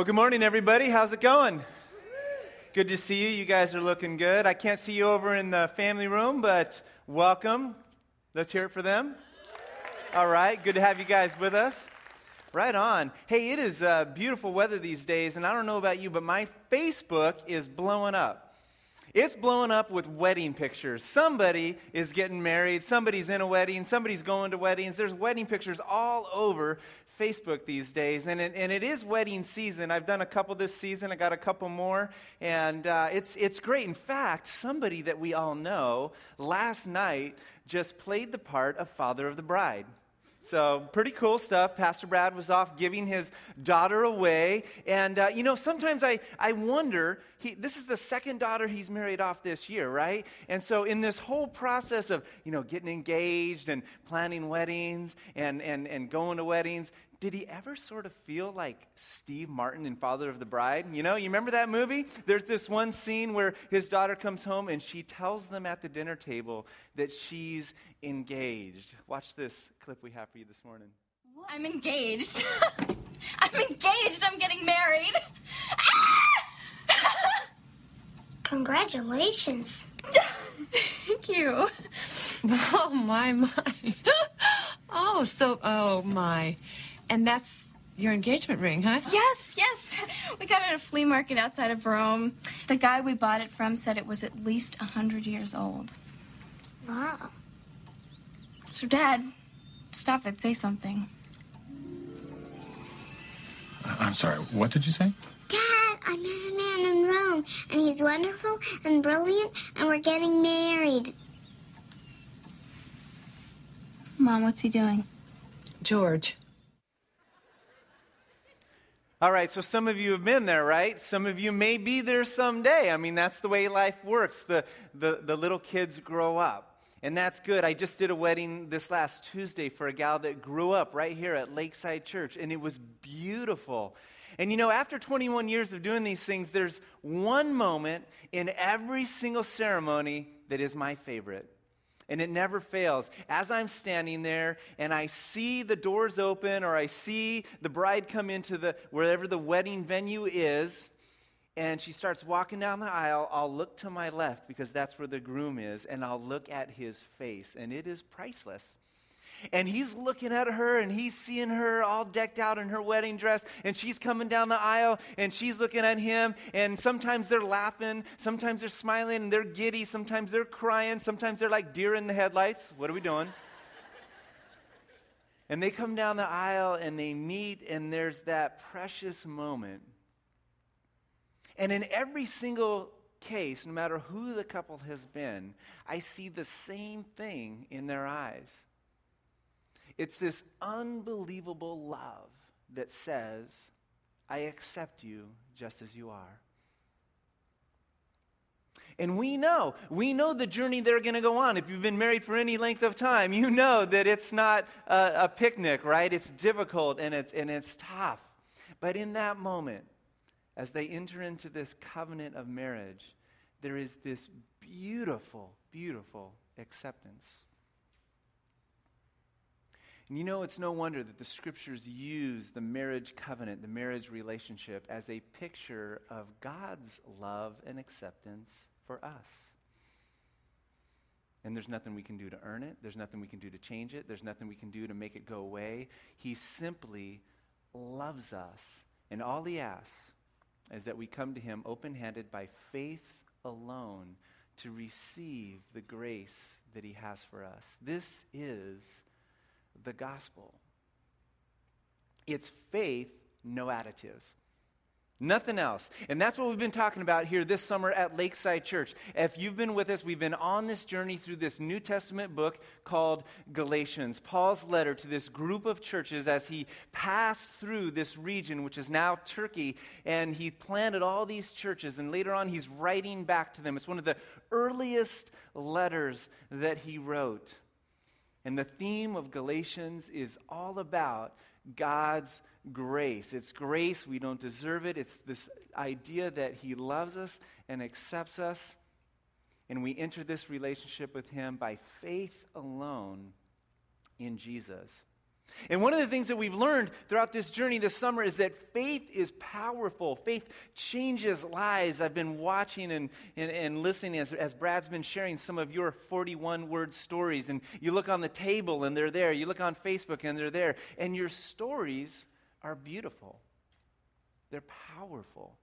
Well, good morning, everybody. How's it going? Good to see you. You guys are looking good. I can't see you over in the family room, but welcome. Let's hear it for them. All right. Good to have you guys with us. Right on. Hey, it is uh, beautiful weather these days, and I don't know about you, but my Facebook is blowing up. It's blowing up with wedding pictures. Somebody is getting married, somebody's in a wedding, somebody's going to weddings. There's wedding pictures all over Facebook these days, and it, and it is wedding season. I've done a couple this season, I got a couple more, and uh, it's, it's great. In fact, somebody that we all know last night just played the part of father of the bride. So, pretty cool stuff. Pastor Brad was off giving his daughter away. And, uh, you know, sometimes I, I wonder, he, this is the second daughter he's married off this year, right? And so, in this whole process of, you know, getting engaged and planning weddings and, and, and going to weddings, did he ever sort of feel like Steve Martin in Father of the Bride? You know, you remember that movie? There's this one scene where his daughter comes home and she tells them at the dinner table that she's engaged. Watch this clip we have for you this morning. I'm engaged. I'm engaged. I'm getting married. Ah! Congratulations. Thank you. Oh, my, my. Oh, so, oh, my. And that's your engagement ring, huh? Yes, yes. We got it at a flea market outside of Rome. The guy we bought it from said it was at least a 100 years old. Wow. So, Dad, stop it. Say something. Uh, I'm sorry, what did you say? Dad, I met a man in Rome, and he's wonderful and brilliant, and we're getting married. Mom, what's he doing? George. All right, so some of you have been there, right? Some of you may be there someday. I mean, that's the way life works. The, the, the little kids grow up. And that's good. I just did a wedding this last Tuesday for a gal that grew up right here at Lakeside Church, and it was beautiful. And you know, after 21 years of doing these things, there's one moment in every single ceremony that is my favorite and it never fails. As I'm standing there and I see the doors open or I see the bride come into the wherever the wedding venue is, and she starts walking down the aisle, I'll look to my left because that's where the groom is, and I'll look at his face, and it is priceless. And he's looking at her and he's seeing her all decked out in her wedding dress. And she's coming down the aisle and she's looking at him. And sometimes they're laughing, sometimes they're smiling, and they're giddy, sometimes they're crying, sometimes they're like deer in the headlights. What are we doing? and they come down the aisle and they meet, and there's that precious moment. And in every single case, no matter who the couple has been, I see the same thing in their eyes. It's this unbelievable love that says, I accept you just as you are. And we know, we know the journey they're going to go on. If you've been married for any length of time, you know that it's not a, a, picnic, right? It's difficult and it's, and it's tough. But in that moment, as they enter into this covenant of marriage, there is this beautiful, beautiful acceptance. And you know, it's no wonder that the scriptures use the marriage covenant, the marriage relationship, as a picture of God's love and acceptance for us. And there's nothing we can do to earn it. There's nothing we can do to change it. There's nothing we can do to make it go away. He simply loves us. And all he asks is that we come to him open handed by faith alone to receive the grace that he has for us. This is the gospel. It's faith, no additives. Nothing else. And that's what we've been talking about here this summer at Lakeside Church. If you've been with us, we've been on this journey through this New Testament book called Galatians, Paul's letter to this group of churches as he passed through this region, which is now Turkey, and he planted all these churches. And later on, he's writing back to them. It's one of the earliest letters that he wrote. And the theme of Galatians is all about God's grace. It's grace, we don't deserve it. It's this idea that He loves us and accepts us. And we enter this relationship with Him by faith alone in Jesus. And one of the things that we've learned throughout this journey this summer is that faith is powerful. Faith changes lives. I've been watching and, and, and listening as, as Brad's been sharing some of your 41 word stories. And you look on the table and they're there. You look on Facebook and they're there. And your stories are beautiful, they're powerful.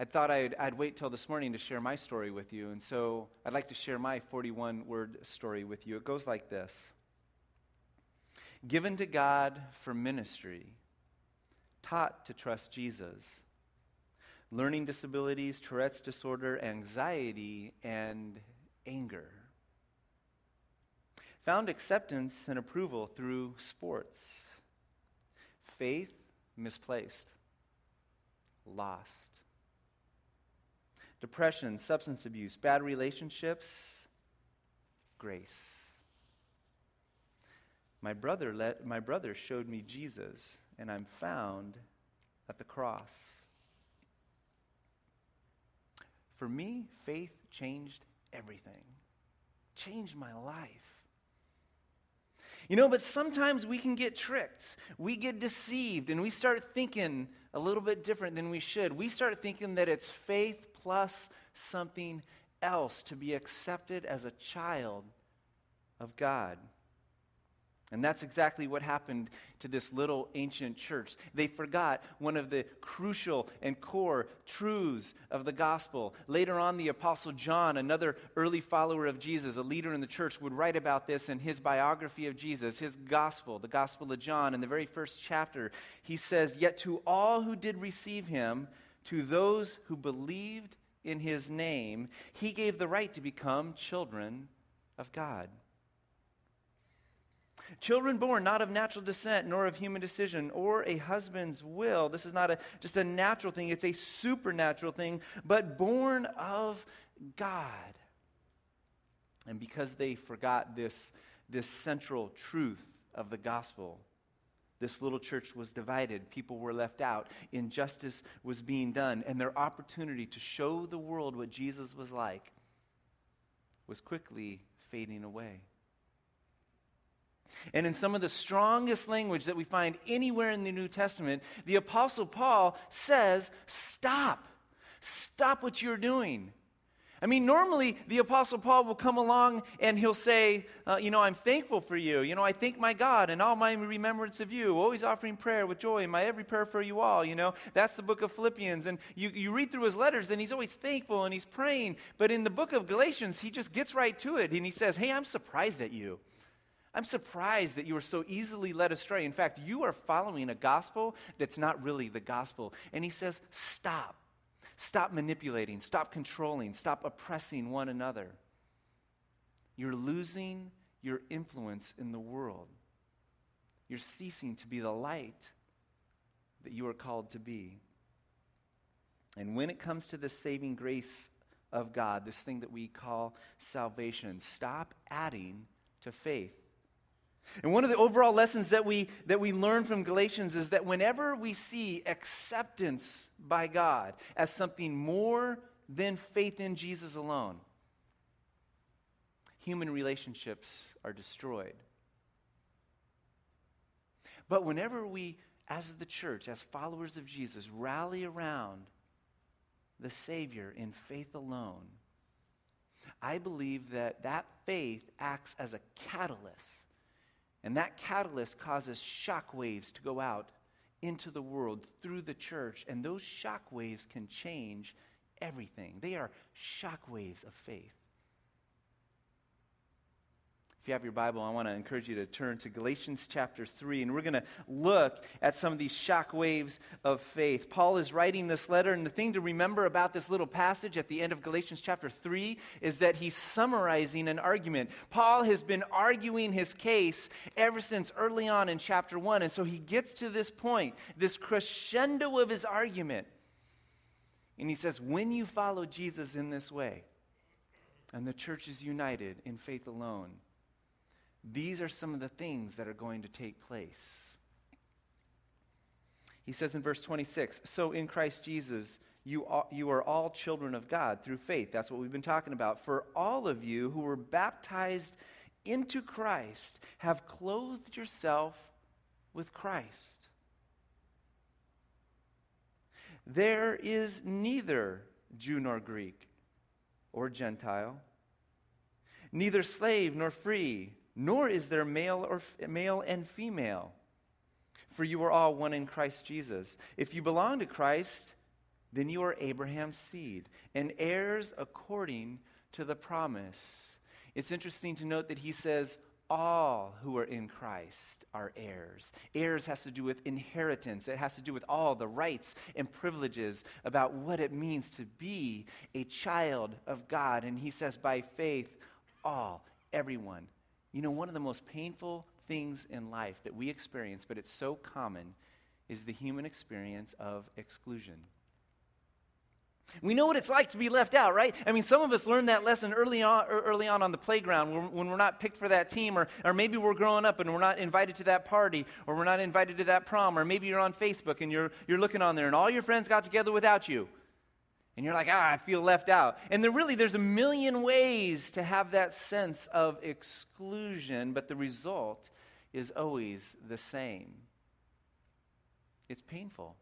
I thought I'd, I'd wait till this morning to share my story with you. And so I'd like to share my 41 word story with you. It goes like this given to God for ministry, taught to trust Jesus, learning disabilities, Tourette's disorder, anxiety, and anger. Found acceptance and approval through sports. Faith misplaced. Lost. Depression, substance abuse, bad relationships, grace. My brother, let, my brother showed me Jesus, and I'm found at the cross. For me, faith changed everything, changed my life. You know, but sometimes we can get tricked. We get deceived, and we start thinking a little bit different than we should. We start thinking that it's faith plus something else to be accepted as a child of God. And that's exactly what happened to this little ancient church. They forgot one of the crucial and core truths of the gospel. Later on, the Apostle John, another early follower of Jesus, a leader in the church, would write about this in his biography of Jesus, his gospel, the Gospel of John. In the very first chapter, he says, Yet to all who did receive him, to those who believed in his name, he gave the right to become children of God. Children born not of natural descent, nor of human decision, or a husband's will. This is not a, just a natural thing, it's a supernatural thing, but born of God. And because they forgot this, this central truth of the gospel, this little church was divided. People were left out. Injustice was being done. And their opportunity to show the world what Jesus was like was quickly fading away. And in some of the strongest language that we find anywhere in the New Testament, the Apostle Paul says, Stop. Stop what you're doing. I mean, normally the Apostle Paul will come along and he'll say, uh, You know, I'm thankful for you. You know, I thank my God and all my remembrance of you, always offering prayer with joy in my every prayer for you all. You know, that's the book of Philippians. And you, you read through his letters and he's always thankful and he's praying. But in the book of Galatians, he just gets right to it and he says, Hey, I'm surprised at you. I'm surprised that you are so easily led astray. In fact, you are following a gospel that's not really the gospel. And he says, Stop. Stop manipulating. Stop controlling. Stop oppressing one another. You're losing your influence in the world. You're ceasing to be the light that you are called to be. And when it comes to the saving grace of God, this thing that we call salvation, stop adding to faith. And one of the overall lessons that we, that we learn from Galatians is that whenever we see acceptance by God as something more than faith in Jesus alone, human relationships are destroyed. But whenever we, as the church, as followers of Jesus, rally around the Savior in faith alone, I believe that that faith acts as a catalyst and that catalyst causes shock waves to go out into the world through the church. And those shock waves can change everything. They are shock waves of faith. You have your Bible, I want to encourage you to turn to Galatians chapter 3, and we're going to look at some of these shock waves of faith. Paul is writing this letter, and the thing to remember about this little passage at the end of Galatians chapter 3 is that he's summarizing an argument. Paul has been arguing his case ever since early on in chapter 1, and so he gets to this point, this crescendo of his argument. And he says, When you follow Jesus in this way, and the church is united in faith alone, these are some of the things that are going to take place. He says in verse 26 So in Christ Jesus, you are, you are all children of God through faith. That's what we've been talking about. For all of you who were baptized into Christ have clothed yourself with Christ. There is neither Jew nor Greek or Gentile, neither slave nor free, nor is there male or male and female. For you are all one in Christ Jesus. If you belong to Christ, then you are Abraham's seed and heirs according to the promise. It's interesting to note that he says, all who are in Christ are heirs. Heirs has to do with inheritance, it has to do with all the rights and privileges about what it means to be a child of God. And he says, by faith, all, everyone. You know, one of the most painful things in life that we experience, but it's so common, is the human experience of exclusion. We know what it's like to be left out, right? I mean, some of us learned that lesson early on, er, early on on the playground when, when we're not picked for that team, or, or maybe we're growing up and we're not invited to that party, or we're not invited to that prom, or maybe you're on Facebook and you're, you're looking on there and all your friends got together without you. And you're like, ah, I feel left out. And really, there's a million ways to have that sense of exclusion, but the result is always the same. It's painful.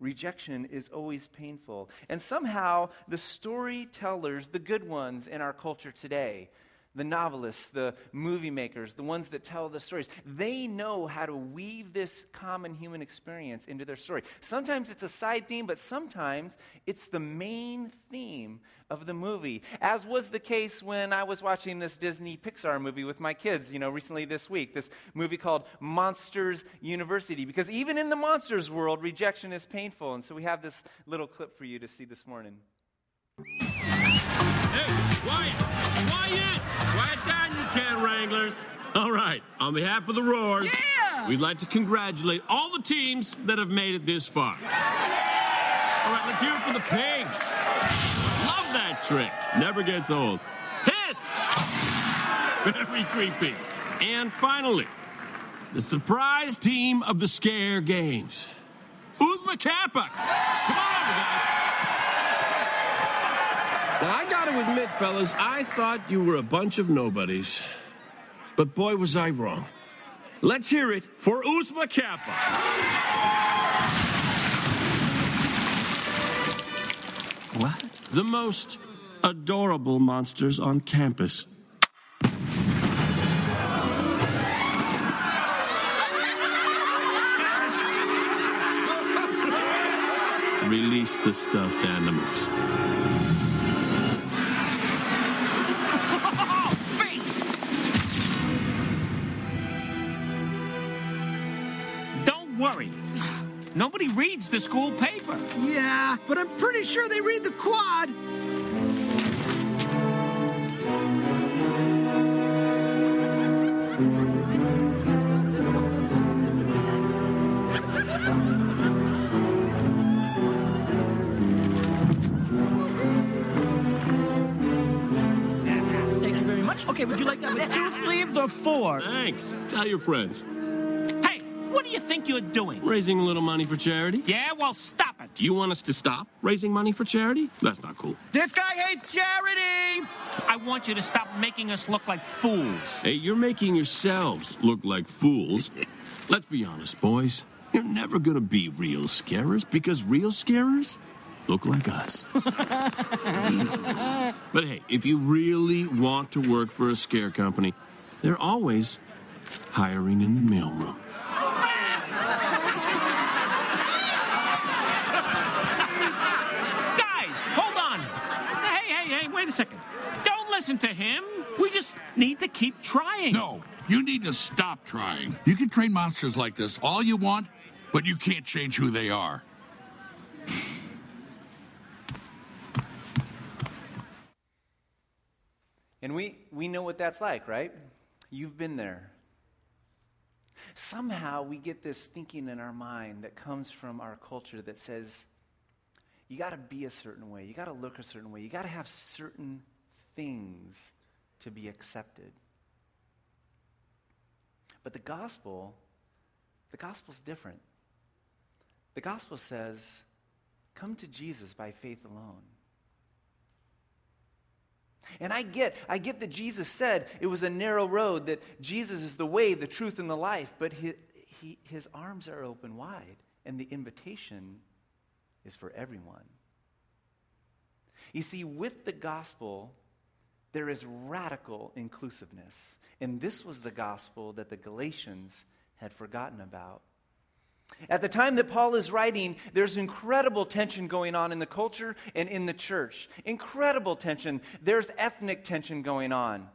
Rejection is always painful. And somehow, the storytellers, the good ones in our culture today, the novelists, the movie makers, the ones that tell the stories, they know how to weave this common human experience into their story. Sometimes it's a side theme, but sometimes it's the main theme of the movie. As was the case when I was watching this Disney Pixar movie with my kids, you know, recently this week, this movie called Monsters University. Because even in the monsters world, rejection is painful. And so we have this little clip for you to see this morning. Hey, Wyatt! Wyatt! Quiet down, you can wranglers. All right, on behalf of the Roars, yeah! we'd like to congratulate all the teams that have made it this far. All right, let's hear it for the pigs. Love that trick. Never gets old. Hiss! Very creepy. And finally, the surprise team of the Scare Games. Oozma Kappa. Come on, guys. Now, I got to admit, fellas, I thought you were a bunch of nobodies. But boy, was I wrong. Let's hear it for Oozma Kappa. What? The most adorable monsters on campus. Release the stuffed animals. Nobody reads the school paper. Yeah, but I'm pretty sure they read the quad. Thank you very much. Okay, would you like that with two sleeves or four? Thanks. Tell your friends. What do you think you're doing? Raising a little money for charity. Yeah, well, stop it. You want us to stop raising money for charity? That's not cool. This guy hates charity! I want you to stop making us look like fools. Hey, you're making yourselves look like fools. Let's be honest, boys. You're never gonna be real scarers because real scarers look like us. but hey, if you really want to work for a scare company, they're always hiring in the mailroom. Wait a second. Don't listen to him. We just need to keep trying. No, you need to stop trying. You can train monsters like this all you want, but you can't change who they are. And we, we know what that's like, right? You've been there. Somehow we get this thinking in our mind that comes from our culture that says, you got to be a certain way. You got to look a certain way. You got to have certain things to be accepted. But the gospel, the gospel's different. The gospel says, come to Jesus by faith alone. And I get, I get that Jesus said it was a narrow road, that Jesus is the way, the truth, and the life, but he, he, his arms are open wide, and the invitation is for everyone. You see, with the gospel, there is radical inclusiveness. And this was the gospel that the Galatians had forgotten about. At the time that Paul is writing, there's incredible tension going on in the culture and in the church. Incredible tension. There's ethnic tension going on.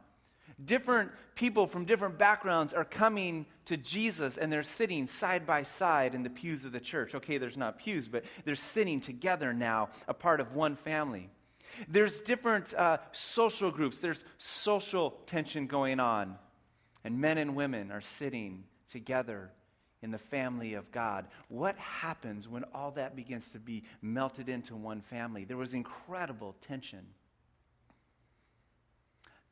Different people from different backgrounds are coming to Jesus and they're sitting side by side in the pews of the church. Okay, there's not pews, but they're sitting together now, a part of one family. There's different uh, social groups, there's social tension going on. And men and women are sitting together in the family of God. What happens when all that begins to be melted into one family? There was incredible tension.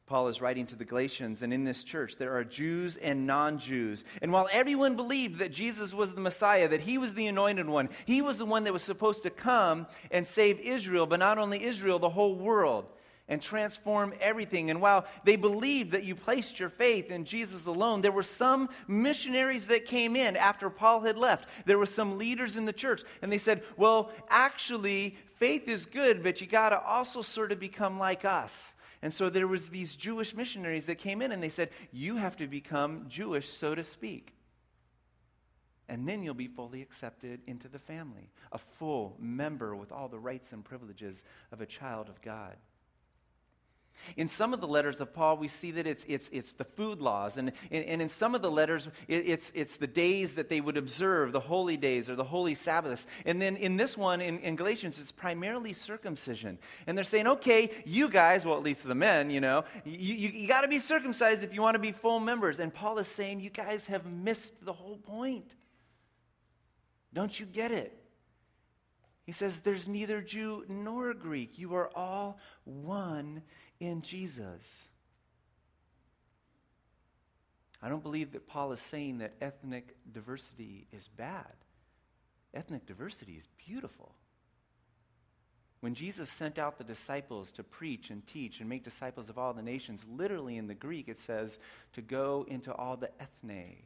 Paul is writing to the Galatians, and in this church, there are Jews and non Jews. And while everyone believed that Jesus was the Messiah, that he was the anointed one, he was the one that was supposed to come and save Israel, but not only Israel, the whole world, and transform everything. And while they believed that you placed your faith in Jesus alone, there were some missionaries that came in after Paul had left. There were some leaders in the church, and they said, Well, actually, faith is good, but you got to also sort of become like us. And so there was these Jewish missionaries that came in and they said, "You have to become Jewish, so to speak." And then you'll be fully accepted into the family, a full member with all the rights and privileges of a child of God. In some of the letters of Paul, we see that it's, it's, it's the food laws. And, and in some of the letters, it's, it's the days that they would observe, the holy days or the holy Sabbaths. And then in this one, in, in Galatians, it's primarily circumcision. And they're saying, okay, you guys, well, at least the men, you know, you, you, you got to be circumcised if you want to be full members. And Paul is saying, you guys have missed the whole point. Don't you get it? He says, There's neither Jew nor Greek. You are all one in Jesus. I don't believe that Paul is saying that ethnic diversity is bad. Ethnic diversity is beautiful. When Jesus sent out the disciples to preach and teach and make disciples of all the nations, literally in the Greek it says to go into all the ethne,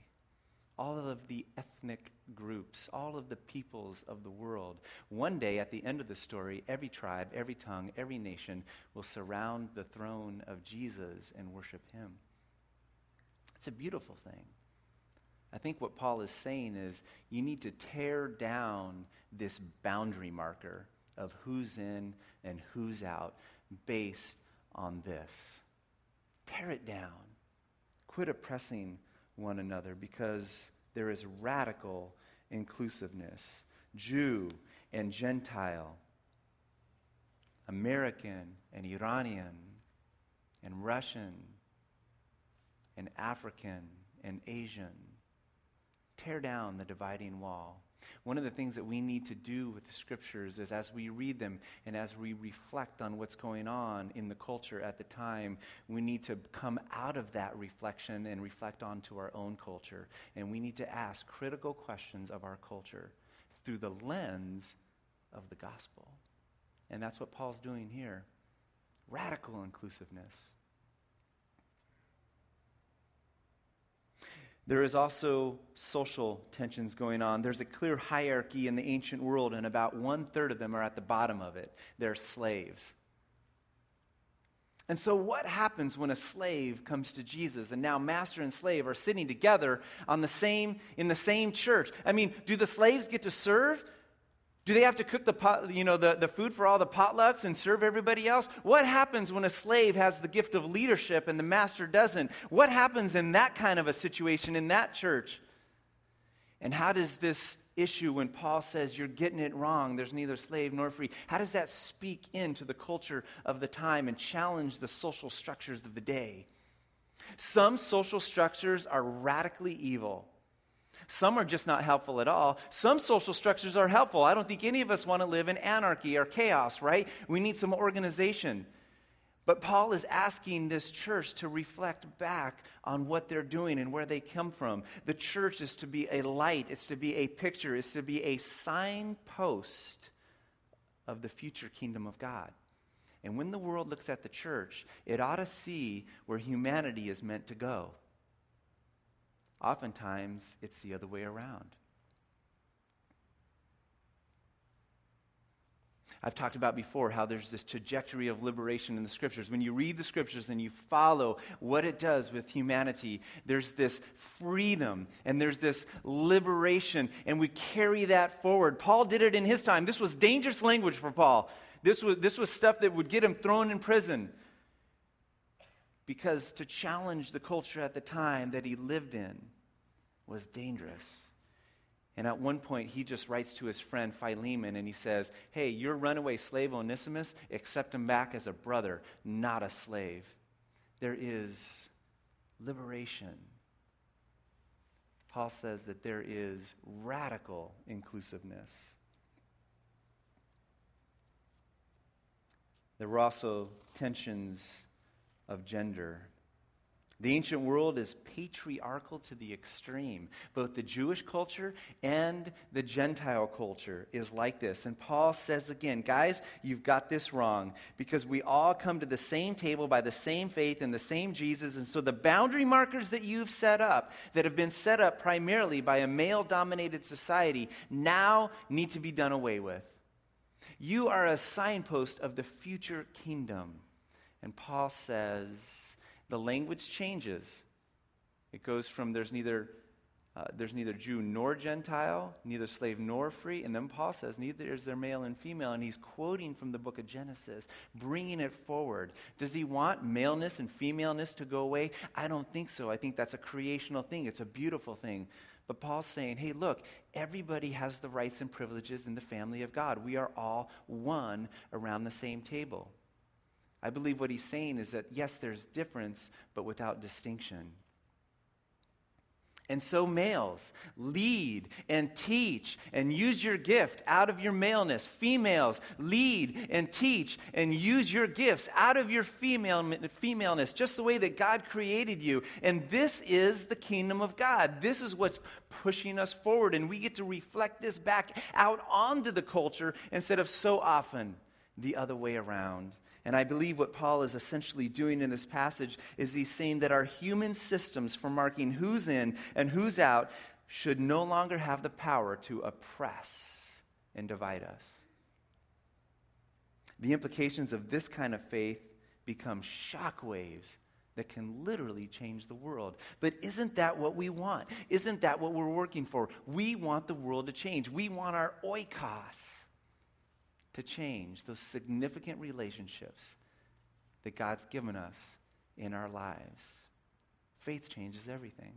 all of the ethnic groups, all of the peoples of the world. One day, at the end of the story, every tribe, every tongue, every nation will surround the throne of Jesus and worship him. It's a beautiful thing. I think what Paul is saying is you need to tear down this boundary marker of who's in and who's out based on this. Tear it down. Quit oppressing one another because there is radical inclusiveness Jew and Gentile, American and Iranian, and Russian, and African, and Asian. Tear down the dividing wall. One of the things that we need to do with the scriptures is as we read them and as we reflect on what's going on in the culture at the time, we need to come out of that reflection and reflect onto our own culture. And we need to ask critical questions of our culture through the lens of the gospel. And that's what Paul's doing here radical inclusiveness. There is also social tensions going on. There's a clear hierarchy in the ancient world, and about one third of them are at the bottom of it. They're slaves. And so, what happens when a slave comes to Jesus and now master and slave are sitting together on the same, in the same church? I mean, do the slaves get to serve? Do they have to cook the, pot, you know, the, the food for all the potlucks and serve everybody else? What happens when a slave has the gift of leadership and the master doesn't? What happens in that kind of a situation in that church? And how does this issue when Paul says you're getting it wrong, there's neither slave nor free, how does that speak into the culture of the time and challenge the social structures of the day? Some social structures are radically evil. Some are just not helpful at all. Some social structures are helpful. I don't think any of us want to live in anarchy or chaos, right? We need some organization. But Paul is asking this church to reflect back on what they're doing and where they come from. The church is to be a light, it's to be a picture, it's to be a signpost of the future kingdom of God. And when the world looks at the church, it ought to see where humanity is meant to go. Oftentimes, it's the other way around. I've talked about before how there's this trajectory of liberation in the scriptures. When you read the scriptures and you follow what it does with humanity, there's this freedom and there's this liberation, and we carry that forward. Paul did it in his time. This was dangerous language for Paul. This was, this was stuff that would get him thrown in prison. Because to challenge the culture at the time that he lived in was dangerous. And at one point, he just writes to his friend Philemon and he says, Hey, your runaway slave Onesimus, accept him back as a brother, not a slave. There is liberation. Paul says that there is radical inclusiveness. There were also tensions of gender. The ancient world is patriarchal to the extreme. Both the Jewish culture and the Gentile culture is like this. And Paul says again, guys, you've got this wrong because we all come to the same table by the same faith in the same Jesus. And so the boundary markers that you've set up, that have been set up primarily by a male dominated society, now need to be done away with. You are a signpost of the future kingdom. And Paul says, the language changes. It goes from there's neither, uh, there's neither Jew nor Gentile, neither slave nor free. And then Paul says, neither is there male and female. And he's quoting from the book of Genesis, bringing it forward. Does he want maleness and femaleness to go away? I don't think so. I think that's a creational thing, it's a beautiful thing. But Paul's saying, hey, look, everybody has the rights and privileges in the family of God. We are all one around the same table. I believe what he's saying is that, yes, there's difference, but without distinction. And so, males, lead and teach and use your gift out of your maleness. Females, lead and teach and use your gifts out of your female, femaleness, just the way that God created you. And this is the kingdom of God. This is what's pushing us forward. And we get to reflect this back out onto the culture instead of so often the other way around. And I believe what Paul is essentially doing in this passage is he's saying that our human systems for marking who's in and who's out should no longer have the power to oppress and divide us. The implications of this kind of faith become shockwaves that can literally change the world. But isn't that what we want? Isn't that what we're working for? We want the world to change. We want our oikos to change those significant relationships that God's given us in our lives. Faith changes everything.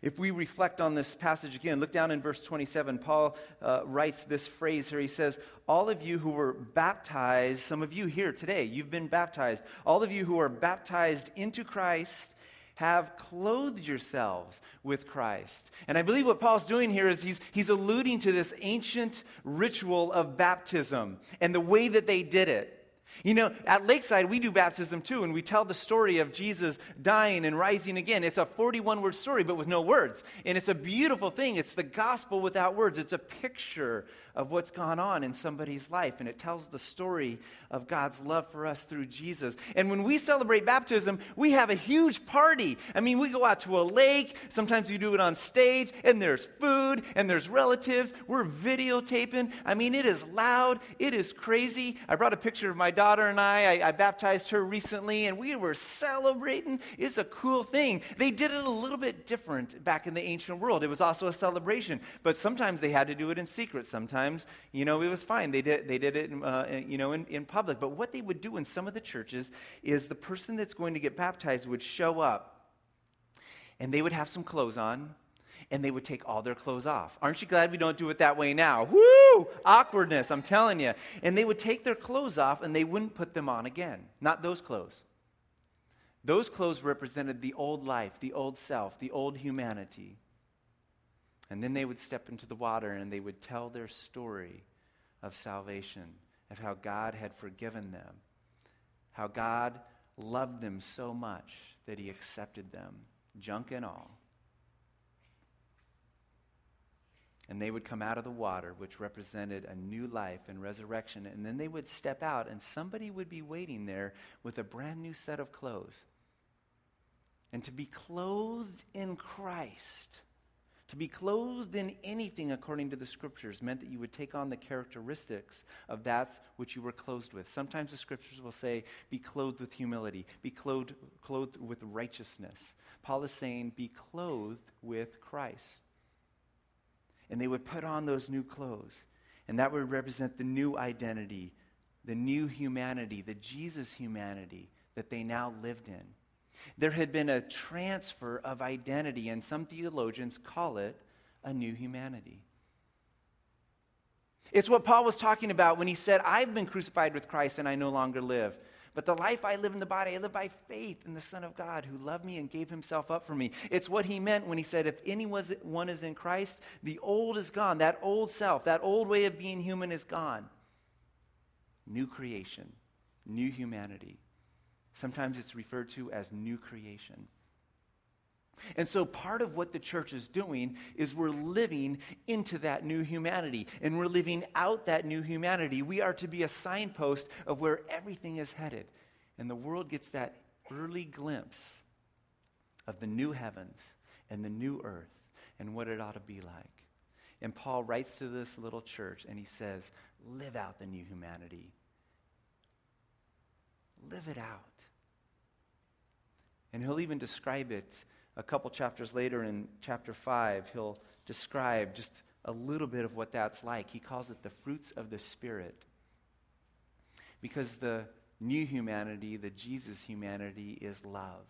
If we reflect on this passage again, look down in verse 27. Paul uh, writes this phrase here. He says, All of you who were baptized, some of you here today, you've been baptized. All of you who are baptized into Christ have clothed yourselves with Christ. And I believe what Paul's doing here is he's, he's alluding to this ancient ritual of baptism and the way that they did it. You know, at Lakeside, we do baptism too, and we tell the story of Jesus dying and rising again. It's a 41 word story, but with no words. And it's a beautiful thing. It's the gospel without words. It's a picture of what's gone on in somebody's life, and it tells the story of God's love for us through Jesus. And when we celebrate baptism, we have a huge party. I mean, we go out to a lake, sometimes we do it on stage, and there's food, and there's relatives. We're videotaping. I mean, it is loud, it is crazy. I brought a picture of my daughter and I. I, I baptized her recently, and we were celebrating. It's a cool thing. They did it a little bit different back in the ancient world. It was also a celebration, but sometimes they had to do it in secret. Sometimes you know, it was fine. They did, they did it, uh, you know, in, in public. But what they would do in some of the churches is the person that's going to get baptized would show up and they would have some clothes on and they would take all their clothes off. Aren't you glad we don't do it that way now? Woo! Awkwardness, I'm telling you. And they would take their clothes off and they wouldn't put them on again. Not those clothes. Those clothes represented the old life, the old self, the old humanity. And then they would step into the water and they would tell their story of salvation, of how God had forgiven them, how God loved them so much that he accepted them, junk and all. And they would come out of the water, which represented a new life and resurrection. And then they would step out, and somebody would be waiting there with a brand new set of clothes. And to be clothed in Christ, to be clothed in anything according to the scriptures, meant that you would take on the characteristics of that which you were clothed with. Sometimes the scriptures will say, be clothed with humility, be clothed, clothed with righteousness. Paul is saying, be clothed with Christ and they would put on those new clothes. And that would represent the new identity, the new humanity, the Jesus humanity that they now lived in. There had been a transfer of identity, and some theologians call it a new humanity. It's what Paul was talking about when he said, I've been crucified with Christ and I no longer live. But the life I live in the body, I live by faith in the Son of God who loved me and gave himself up for me. It's what he meant when he said, If anyone is in Christ, the old is gone. That old self, that old way of being human is gone. New creation, new humanity. Sometimes it's referred to as new creation. And so, part of what the church is doing is we're living into that new humanity and we're living out that new humanity. We are to be a signpost of where everything is headed. And the world gets that early glimpse of the new heavens and the new earth and what it ought to be like. And Paul writes to this little church and he says, Live out the new humanity. Live it out. And he'll even describe it a couple chapters later in chapter 5, he'll describe just a little bit of what that's like. He calls it the fruits of the Spirit. Because the new humanity, the Jesus humanity, is love,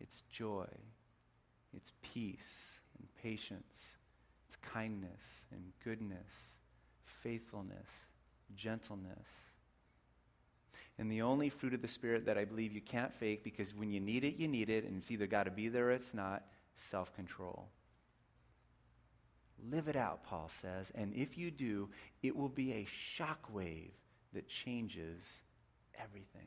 it's joy, it's peace and patience, it's kindness and goodness, faithfulness, gentleness and the only fruit of the Spirit that I believe you can't fake because when you need it, you need it, and it's either got to be there or it's not self control. Live it out, Paul says, and if you do, it will be a shockwave that changes everything.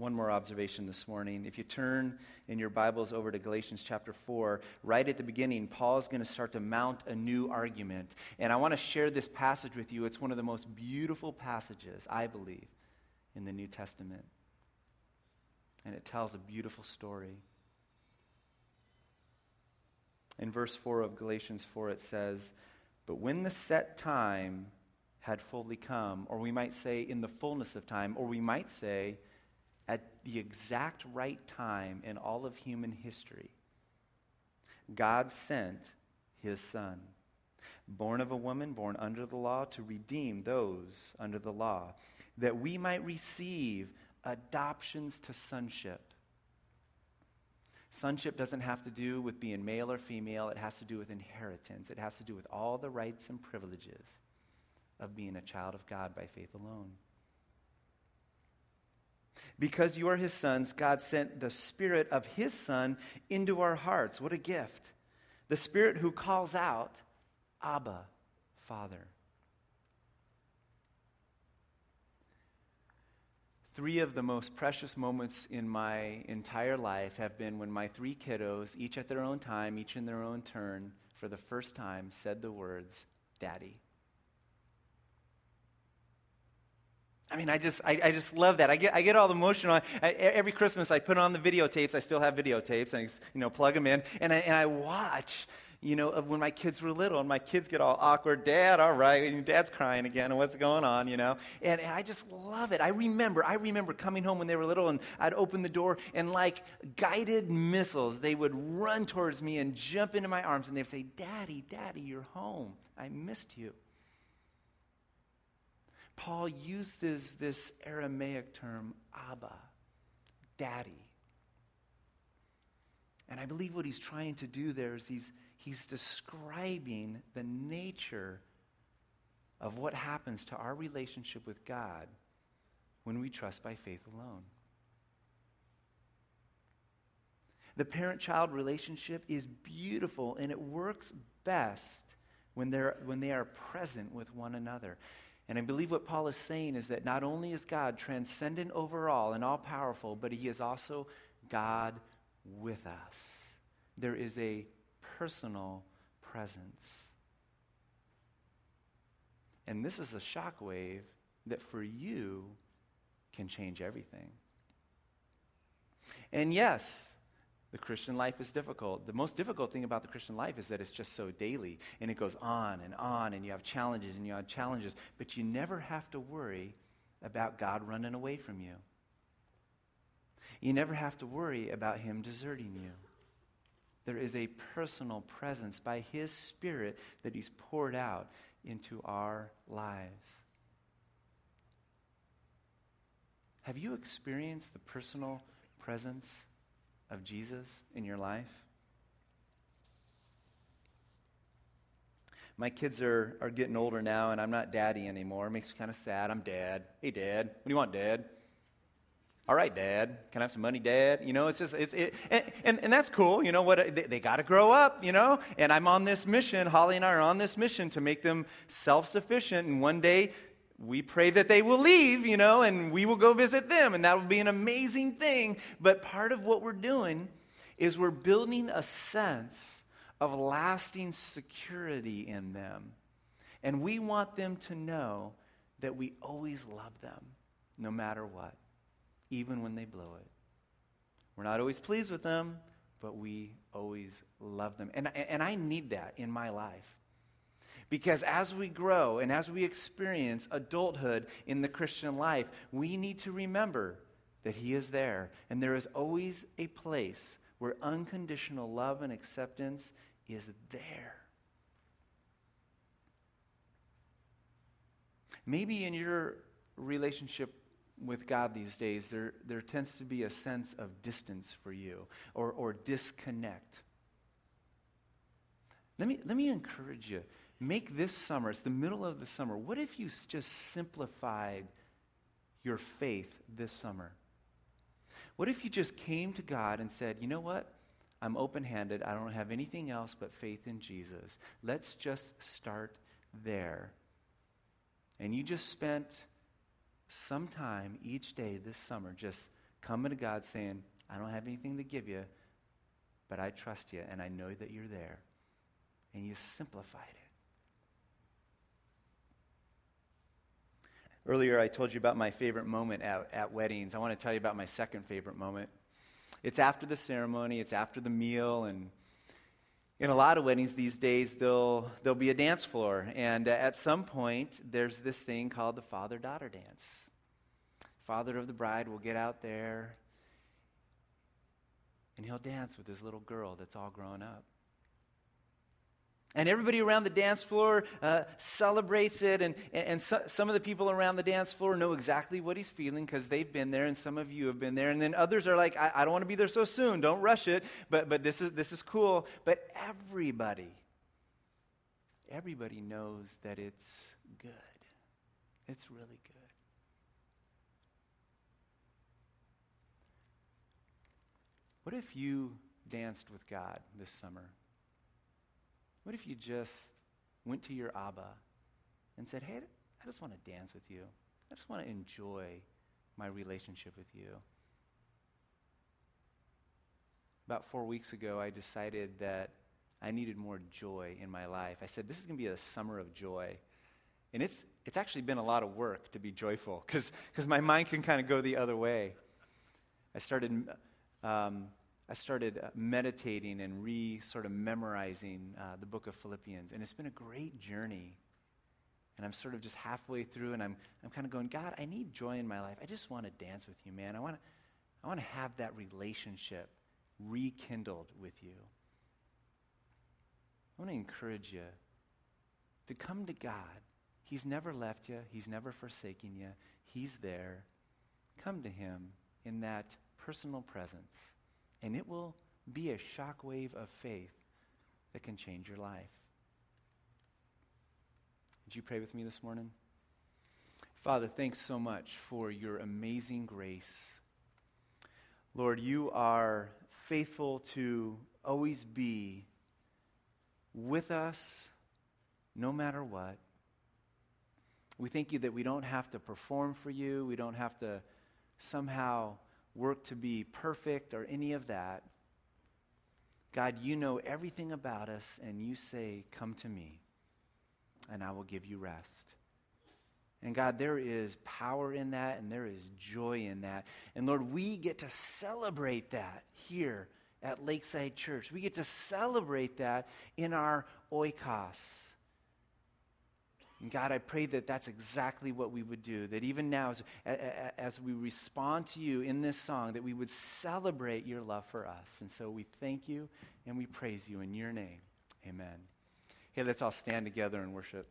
One more observation this morning. If you turn in your Bibles over to Galatians chapter 4, right at the beginning, Paul is going to start to mount a new argument. And I want to share this passage with you. It's one of the most beautiful passages, I believe, in the New Testament. And it tells a beautiful story. In verse 4 of Galatians 4, it says, But when the set time had fully come, or we might say in the fullness of time, or we might say, at the exact right time in all of human history, God sent his son, born of a woman, born under the law, to redeem those under the law, that we might receive adoptions to sonship. Sonship doesn't have to do with being male or female, it has to do with inheritance. It has to do with all the rights and privileges of being a child of God by faith alone. Because you are his sons, God sent the Spirit of his Son into our hearts. What a gift. The Spirit who calls out, Abba, Father. Three of the most precious moments in my entire life have been when my three kiddos, each at their own time, each in their own turn, for the first time said the words, Daddy. I mean, I just, I, I, just love that. I get, I get all the emotional. I, every Christmas, I put on the videotapes. I still have videotapes, and I, you know, plug them in, and I, and I watch, you know, of when my kids were little, and my kids get all awkward. Dad, all right, and Dad's crying again, and what's going on, you know? And, and I just love it. I remember, I remember coming home when they were little, and I'd open the door, and like guided missiles, they would run towards me and jump into my arms, and they'd say, "Daddy, Daddy, you're home. I missed you." Paul uses this Aramaic term, Abba, daddy. And I believe what he's trying to do there is he's, he's describing the nature of what happens to our relationship with God when we trust by faith alone. The parent child relationship is beautiful and it works best when, they're, when they are present with one another. And I believe what Paul is saying is that not only is God transcendent over all and all powerful, but he is also God with us. There is a personal presence. And this is a shockwave that for you can change everything. And yes, the Christian life is difficult. The most difficult thing about the Christian life is that it's just so daily and it goes on and on and you have challenges and you have challenges, but you never have to worry about God running away from you. You never have to worry about Him deserting you. There is a personal presence by His Spirit that He's poured out into our lives. Have you experienced the personal presence of Jesus in your life? My kids are, are getting older now, and I'm not daddy anymore. It makes me kind of sad. I'm dad. Hey, dad. What do you want, dad? All right, dad. Can I have some money, dad? You know, it's just, it's, it, and, and, and that's cool. You know what? They, they got to grow up, you know? And I'm on this mission. Holly and I are on this mission to make them self sufficient. And one day, we pray that they will leave, you know, and we will go visit them. And that will be an amazing thing. But part of what we're doing is we're building a sense of lasting security in them. And we want them to know that we always love them, no matter what, even when they blow it. We're not always pleased with them, but we always love them. And, and I need that in my life. Because as we grow and as we experience adulthood in the Christian life, we need to remember that He is there. And there is always a place where unconditional love and acceptance is there. Maybe in your relationship with God these days, there, there tends to be a sense of distance for you or, or disconnect. Let me, let me encourage you. Make this summer, it's the middle of the summer. What if you just simplified your faith this summer? What if you just came to God and said, you know what? I'm open handed. I don't have anything else but faith in Jesus. Let's just start there. And you just spent some time each day this summer just coming to God saying, I don't have anything to give you, but I trust you and I know that you're there. And you simplified it. Earlier, I told you about my favorite moment at, at weddings. I want to tell you about my second favorite moment. It's after the ceremony, it's after the meal, and in a lot of weddings these days, there'll, there'll be a dance floor. And uh, at some point, there's this thing called the father daughter dance. Father of the bride will get out there and he'll dance with his little girl that's all grown up. And everybody around the dance floor uh, celebrates it, and, and, and so, some of the people around the dance floor know exactly what he's feeling because they've been there, and some of you have been there. And then others are like, I, I don't want to be there so soon, don't rush it, but, but this, is, this is cool. But everybody, everybody knows that it's good. It's really good. What if you danced with God this summer? What if you just went to your Abba and said, Hey, I just want to dance with you. I just want to enjoy my relationship with you. About four weeks ago, I decided that I needed more joy in my life. I said, This is going to be a summer of joy. And it's, it's actually been a lot of work to be joyful because my mind can kind of go the other way. I started um, I started uh, meditating and re sort of memorizing uh, the book of Philippians. And it's been a great journey. And I'm sort of just halfway through, and I'm, I'm kind of going, God, I need joy in my life. I just want to dance with you, man. I want to I want to have that relationship rekindled with you. I want to encourage you to come to God. He's never left you, He's never forsaken you. He's there. Come to Him in that personal presence and it will be a shockwave of faith that can change your life. Would you pray with me this morning? Father, thanks so much for your amazing grace. Lord, you are faithful to always be with us no matter what. We thank you that we don't have to perform for you, we don't have to somehow work to be perfect or any of that. God, you know everything about us, and you say, Come to me, and I will give you rest. And God, there is power in that, and there is joy in that. And Lord, we get to celebrate that here at Lakeside Church. We get to celebrate that in our oikos. And God, I pray that that's exactly what we would do. That even now, as, as we respond to you in this song, that we would celebrate your love for us. And so we thank you and we praise you in your name. Amen. Hey, let's all stand together and worship.